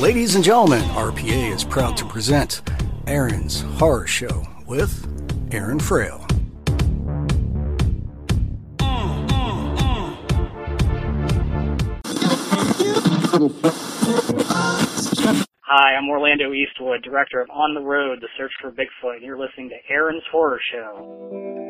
Ladies and gentlemen, RPA is proud to present Aaron's Horror Show with Aaron Frail. Hi, I'm Orlando Eastwood, director of On the Road, The Search for Bigfoot, and you're listening to Aaron's Horror Show.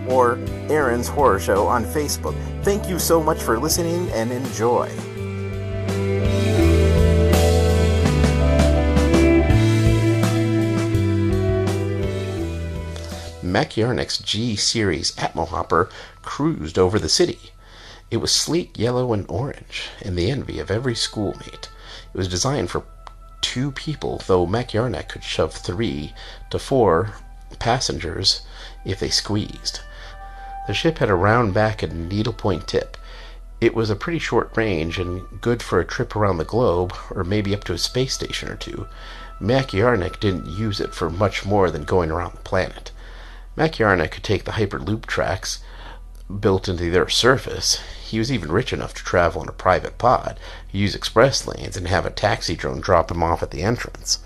or Aaron's Horror Show on Facebook. Thank you so much for listening and enjoy. Mac Yarnick's G series Atmo Hopper cruised over the city. It was sleek yellow and orange, and the envy of every schoolmate. It was designed for two people, though Mac Yarnick could shove three to four passengers if they squeezed. The ship had a round back and needlepoint tip. It was a pretty short range and good for a trip around the globe or maybe up to a space station or two. Mac Yarnick didn't use it for much more than going around the planet. Mac Yarnick could take the Hyperloop tracks built into their surface. He was even rich enough to travel in a private pod, use express lanes, and have a taxi drone drop him off at the entrance.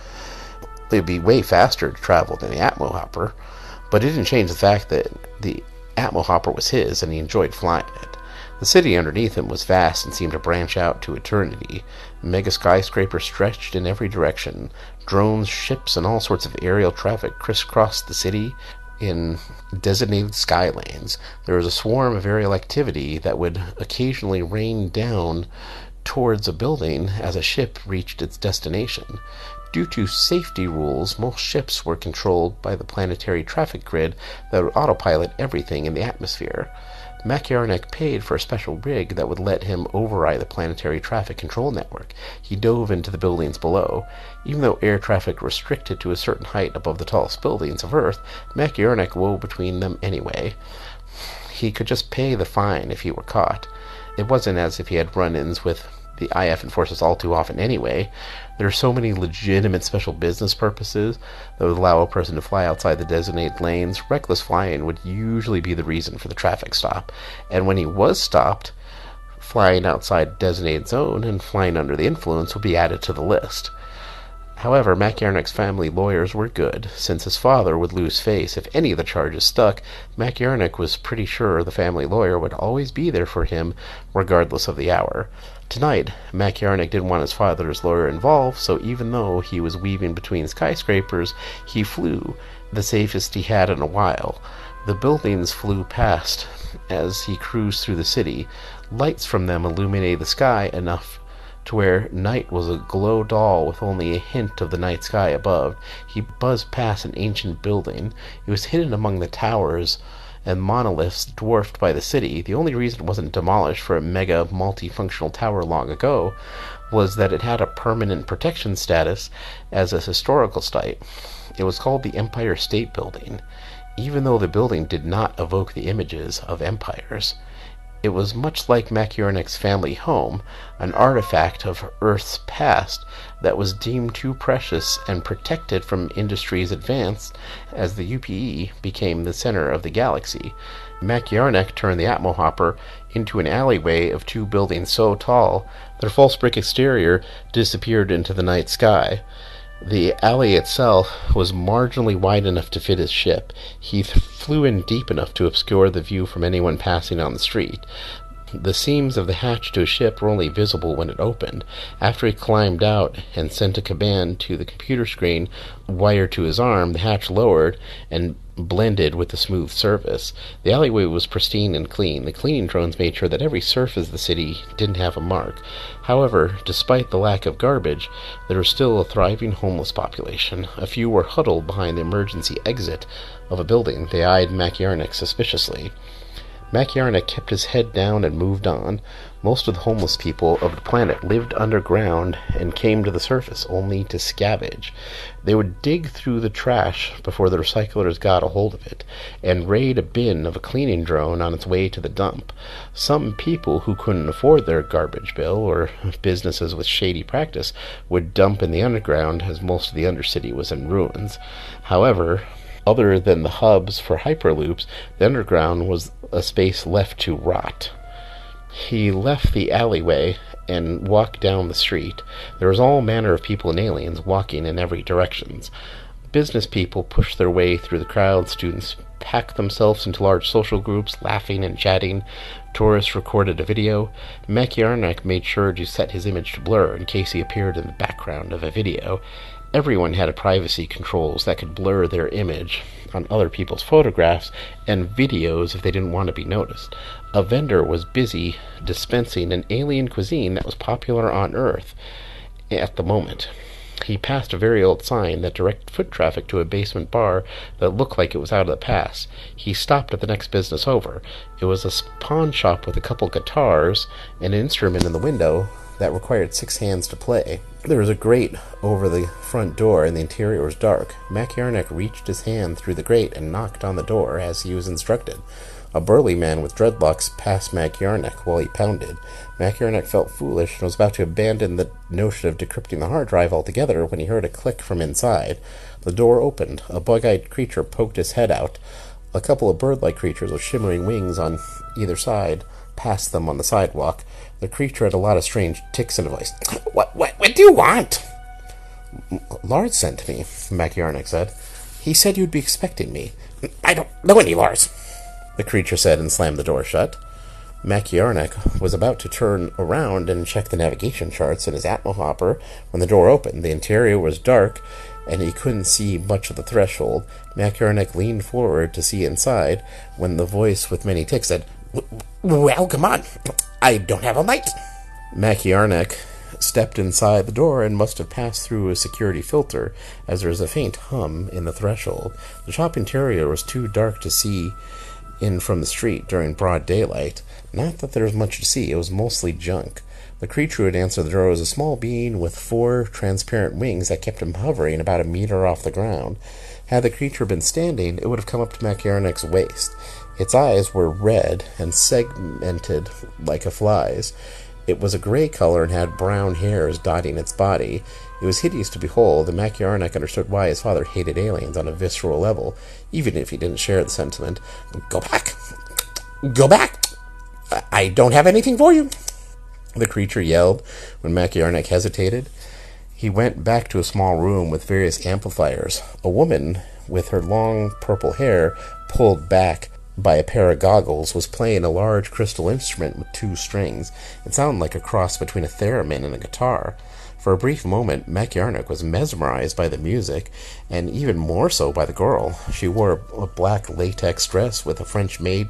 It would be way faster to travel than the Atmo Hopper, but it didn't change the fact that the Atmo Hopper was his and he enjoyed flying it. The city underneath him was vast and seemed to branch out to eternity. Mega skyscrapers stretched in every direction. Drones, ships, and all sorts of aerial traffic crisscrossed the city in designated sky lanes. There was a swarm of aerial activity that would occasionally rain down towards a building as a ship reached its destination. Due to safety rules, most ships were controlled by the planetary traffic grid that would autopilot everything in the atmosphere. Mac paid for a special rig that would let him override the planetary traffic control network. He dove into the buildings below. Even though air traffic restricted to a certain height above the tallest buildings of Earth, Mac wove between them anyway. He could just pay the fine if he were caught. It wasn't as if he had run ins with the IF enforces all too often anyway. There are so many legitimate special business purposes that would allow a person to fly outside the designated lanes. Reckless flying would usually be the reason for the traffic stop. And when he was stopped, flying outside designated zone and flying under the influence would be added to the list. However, Mac Yarnick's family lawyers were good. Since his father would lose face if any of the charges stuck, Mac Yarnick was pretty sure the family lawyer would always be there for him, regardless of the hour. Tonight, Mac Yarnick didn't want his father's lawyer involved, so even though he was weaving between skyscrapers, he flew, the safest he had in a while. The buildings flew past as he cruised through the city. Lights from them illuminated the sky enough to where night was a glow doll with only a hint of the night sky above. He buzzed past an ancient building. It was hidden among the towers and monoliths dwarfed by the city, the only reason it wasn't demolished for a mega multifunctional tower long ago was that it had a permanent protection status as a historical site. It was called the Empire State Building, even though the building did not evoke the images of empires. It was much like Maciornick's family home, an artifact of Earth's past that was deemed too precious and protected from industry's advance as the UPE became the center of the galaxy. Maciarnick turned the Atmo Hopper into an alleyway of two buildings so tall their false brick exterior disappeared into the night sky. The alley itself was marginally wide enough to fit his ship. He th- flew in deep enough to obscure the view from anyone passing on the street. The seams of the hatch to his ship were only visible when it opened. After he climbed out and sent a command to the computer screen wired to his arm, the hatch lowered and blended with the smooth surface. The alleyway was pristine and clean. The cleaning drones made sure that every surface of the city didn't have a mark. However, despite the lack of garbage, there was still a thriving homeless population. A few were huddled behind the emergency exit of a building. They eyed Maciarnick suspiciously. Maciarnick kept his head down and moved on. Most of the homeless people of the planet lived underground and came to the surface only to scavenge. They would dig through the trash before the recyclers got a hold of it, and raid a bin of a cleaning drone on its way to the dump. Some people who couldn't afford their garbage bill, or businesses with shady practice, would dump in the underground as most of the undercity was in ruins. However, other than the hubs for hyperloops, the underground was a space left to rot. He left the alleyway and walked down the street. There was all manner of people and aliens walking in every direction. Business people pushed their way through the crowd. Students packed themselves into large social groups, laughing and chatting. Tourists recorded a video. Maciarnick made sure to set his image to blur in case he appeared in the background of a video. Everyone had privacy controls that could blur their image on other people's photographs and videos if they didn't want to be noticed. A vendor was busy dispensing an alien cuisine that was popular on Earth at the moment. He passed a very old sign that directed foot traffic to a basement bar that looked like it was out of the past. He stopped at the next business over. It was a pawn shop with a couple guitars and an instrument in the window that required six hands to play. There was a grate over the front door, and the interior was dark. Mac Maciarnick reached his hand through the grate and knocked on the door as he was instructed. A burly man with dreadlocks passed Maciarnick while he pounded. Maciarnick felt foolish and was about to abandon the notion of decrypting the hard drive altogether when he heard a click from inside. The door opened. A bug-eyed creature poked his head out. A couple of bird-like creatures with shimmering wings on either side passed them on the sidewalk. The creature had a lot of strange ticks in the voice. What, what, what do you want? Lars sent me, Maciarnick said. He said you'd be expecting me. I don't know any Lars, the creature said and slammed the door shut. Maciarnick was about to turn around and check the navigation charts in his Atmo hopper when the door opened. The interior was dark, and he couldn't see much of the threshold. Maciarnick leaned forward to see inside when the voice with many ticks said, well, come on. I don't have a light. Maciarnick stepped inside the door and must have passed through a security filter, as there was a faint hum in the threshold. The shop interior was too dark to see in from the street during broad daylight. Not that there was much to see, it was mostly junk. The creature who had answered the door was a small being with four transparent wings that kept him hovering about a meter off the ground. Had the creature been standing, it would have come up to Maciarnick's waist. Its eyes were red and segmented like a fly's. It was a gray color and had brown hairs dotting its body. It was hideous to behold, and Maciarnick understood why his father hated aliens on a visceral level, even if he didn't share the sentiment. Go back! Go back! I don't have anything for you! The creature yelled when Maciarnick hesitated. He went back to a small room with various amplifiers. A woman, with her long purple hair pulled back, by a pair of goggles was playing a large crystal instrument with two strings. It sounded like a cross between a theremin and a guitar. For a brief moment, Maciarnick was mesmerized by the music, and even more so by the girl. She wore a black latex dress with a French maid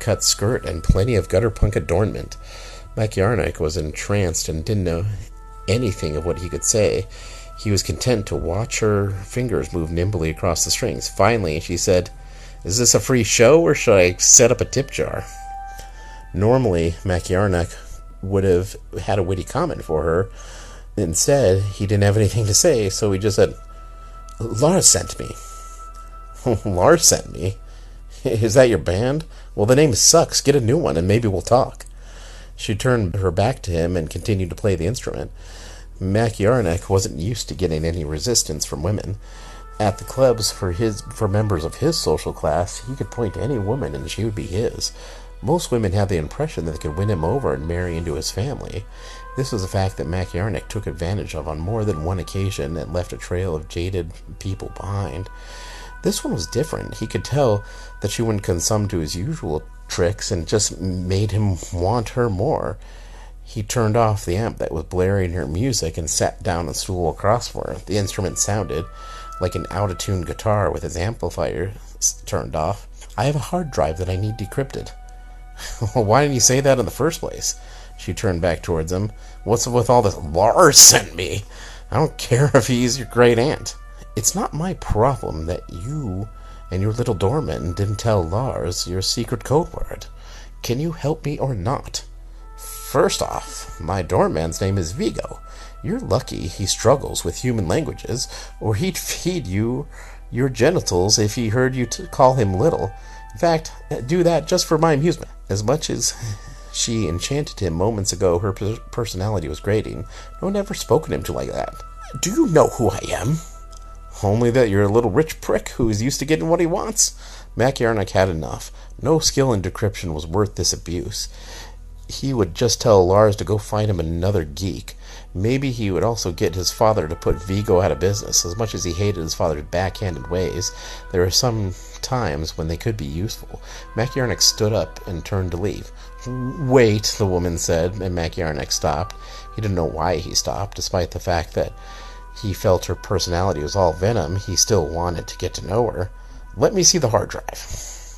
cut skirt and plenty of gutter punk adornment. Maciarnick was entranced and didn't know anything of what he could say. He was content to watch her fingers move nimbly across the strings. Finally, she said, Is this a free show or should I set up a tip jar? Normally, Maciarnik would have had a witty comment for her. Instead, he didn't have anything to say, so he just said, Lars sent me. Lars sent me? Is that your band? Well, the name sucks. Get a new one and maybe we'll talk. She turned her back to him and continued to play the instrument. Maciarnik wasn't used to getting any resistance from women. At the clubs for his for members of his social class, he could point to any woman and she would be his. Most women had the impression that they could win him over and marry into his family. This was a fact that Maciarnik took advantage of on more than one occasion and left a trail of jaded people behind. This one was different. He could tell that she wouldn't consume to his usual tricks and just made him want her more. He turned off the amp that was blaring her music and sat down a stool across from her. The instrument sounded like an out of tune guitar with its amplifier turned off. I have a hard drive that I need decrypted. well, why didn't you say that in the first place? She turned back towards him. What's with all this Lars sent me? I don't care if he's your great aunt. It's not my problem that you and your little doorman didn't tell Lars your secret code word. Can you help me or not? First off, my doorman's name is Vigo. You're lucky he struggles with human languages, or he'd feed you your genitals if he heard you call him little. In fact, uh, do that just for my amusement. As much as she enchanted him moments ago, her personality was grating. No one ever spoken to him to like that. Do you know who I am? Only that you're a little rich prick who is used to getting what he wants. Maciarnik had enough. No skill in decryption was worth this abuse. He would just tell Lars to go find him another geek. Maybe he would also get his father to put Vigo out of business. As much as he hated his father's backhanded ways, there were some times when they could be useful. Maciarnik stood up and turned to leave. Wait, the woman said, and Maciarnik stopped. He didn't know why he stopped, despite the fact that he felt her personality was all venom, he still wanted to get to know her. Let me see the hard drive.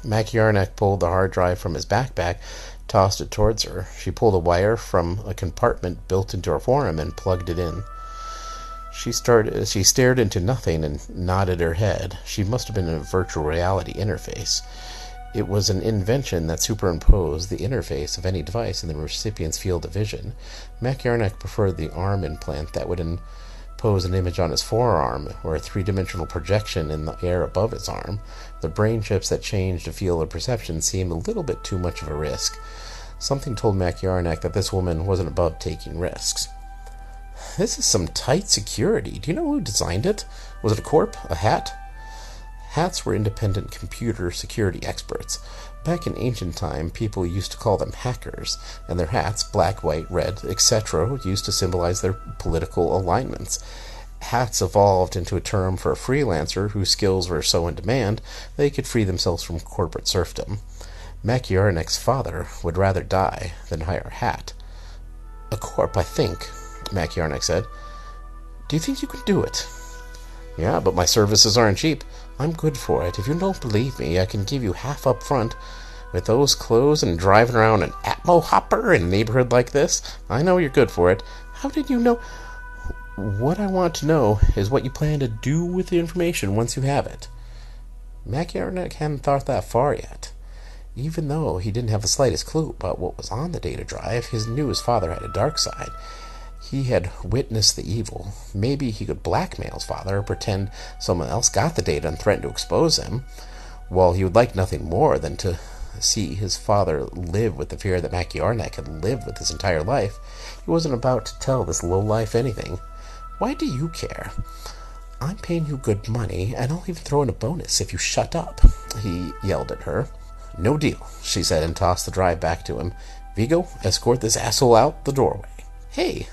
Maciarnik pulled the hard drive from his backpack, tossed it towards her. She pulled a wire from a compartment built into her forearm and plugged it in. She started. She stared into nothing and nodded her head. She must have been in a virtual reality interface. It was an invention that superimposed the interface of any device in the recipient's field of vision. Mac Maciarnik preferred the arm implant that would pose an image on his forearm or a three dimensional projection in the air above his arm, the brain chips that changed the field of perception seemed a little bit too much of a risk. Something told Maciarnik that this woman wasn't above taking risks. This is some tight security. Do you know who designed it? Was it a corp? A hat? Hats were independent computer security experts. Back in ancient time, people used to call them hackers, and their hats, black, white, red, etc., used to symbolize their political alignments. Hats evolved into a term for a freelancer whose skills were so in demand they could free themselves from corporate serfdom. Maciarnik's father would rather die than hire a hat. A corp, I think, Maciarnik said. Do you think you could do it? Yeah, but my services aren't cheap. I'm good for it. If you don't believe me, I can give you half up front. With those clothes and driving around an Atmo hopper in a neighborhood like this, I know you're good for it. How did you know? What I want to know is what you plan to do with the information once you have it. Maciarnik hadn't thought that far yet. Even though he didn't have the slightest clue about what was on the data drive, he knew his father had a dark side. He had witnessed the evil. Maybe he could blackmail his father or pretend someone else got the data and threaten to expose him. Well, he would like nothing more than to see his father live with the fear that Maciarnik had lived with his entire life. He wasn't about to tell this lowlife anything. Why do you care? I'm paying you good money, and I'll even throw in a bonus if you shut up, he yelled at her. No deal, she said, and tossed the drive back to him. Vigo, escort this asshole out the doorway. Hey,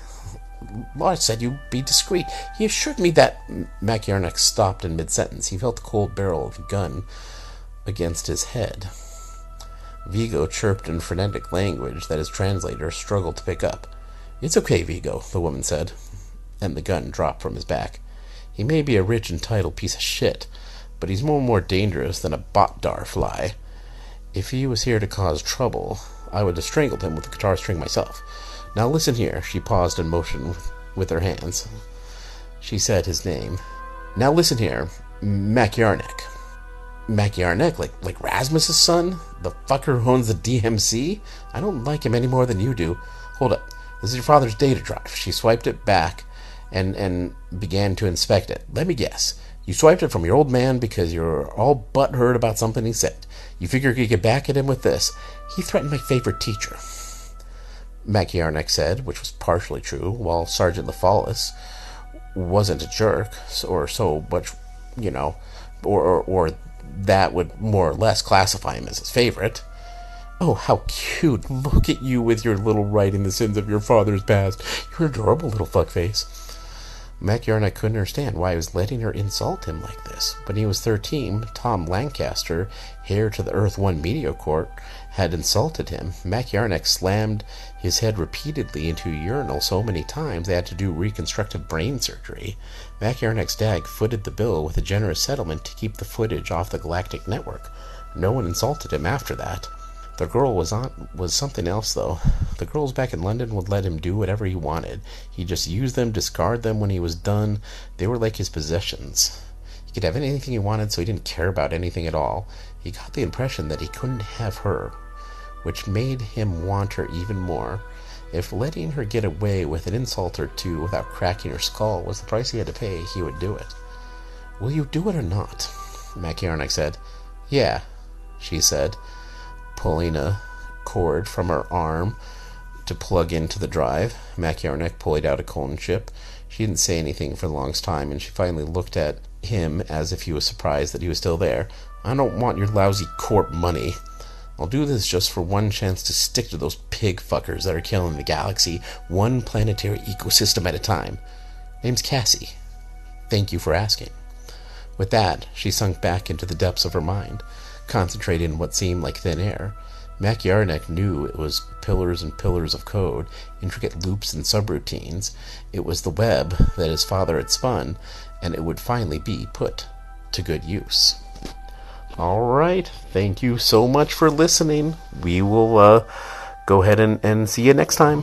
Lars said you'd be discreet. He assured me that. Maciarnik stopped in mid sentence. He felt the cold barrel of a gun against his head. Vigo chirped in frenetic language that his translator struggled to pick up. It's okay, Vigo, the woman said, and the gun dropped from his back. He may be a rich and titled piece of shit, but he's no more dangerous than a botdar fly. If he was here to cause trouble, I would have strangled him with a guitar string myself. Now listen here. She paused and motioned with her hands. She said his name. Now listen here, Maciarnik. Mackie Arneck, like like Rasmus's son, the fucker who owns the DMC. I don't like him any more than you do. Hold up, this is your father's data drive. She swiped it back, and and began to inspect it. Let me guess. You swiped it from your old man because you're all butthurt about something he said. You figure you could get back at him with this. He threatened my favorite teacher. Mackie Arneck said, which was partially true, while Sergeant LaFallis wasn't a jerk, or so much, you know, or, or, or that would more or less classify him as his favorite. Oh, how cute. Look at you with your little writing the sins of your father's past. You're adorable little fuckface. Mackie Arneck couldn't understand why he was letting her insult him like this. When he was 13, Tom Lancaster, heir to the Earth One Media Corp, had insulted him. Mackie Arneck slammed his head repeatedly into a urinal so many times they had to do reconstructive brain surgery. Mackie Arneck's dad footed the bill with a generous settlement to keep the footage off the Galactic Network. No one insulted him after that. The girl was on was something else though. The girls back in London would let him do whatever he wanted. He just used them, discard them when he was done. They were like his possessions. He could have anything he wanted, so he didn't care about anything at all. He got the impression that he couldn't have her, which made him want her even more. If letting her get away with an insult or two without cracking her skull was the price he had to pay, he would do it. Will you do it or not? Mackie Arneck said. Yeah, she said pulling a cord from her arm to plug into the drive. Mackie Arneck pulled out a cone chip. She didn't say anything for the longest time, and she finally looked at him as if he was surprised that he was still there. I don't want your lousy corp money. I'll do this just for one chance to stick to those pig fuckers that are killing the galaxy, one planetary ecosystem at a time. Name's Cassie. Thank you for asking. With that, she sunk back into the depths of her mind concentrating on what seemed like thin air. Mackie Arneck knew it was pillars and pillars of code, intricate loops and subroutines. It was the web that his father had spun, and it would finally be put to good use. All right. Thank you so much for listening. We will uh, go ahead and, and see you next time.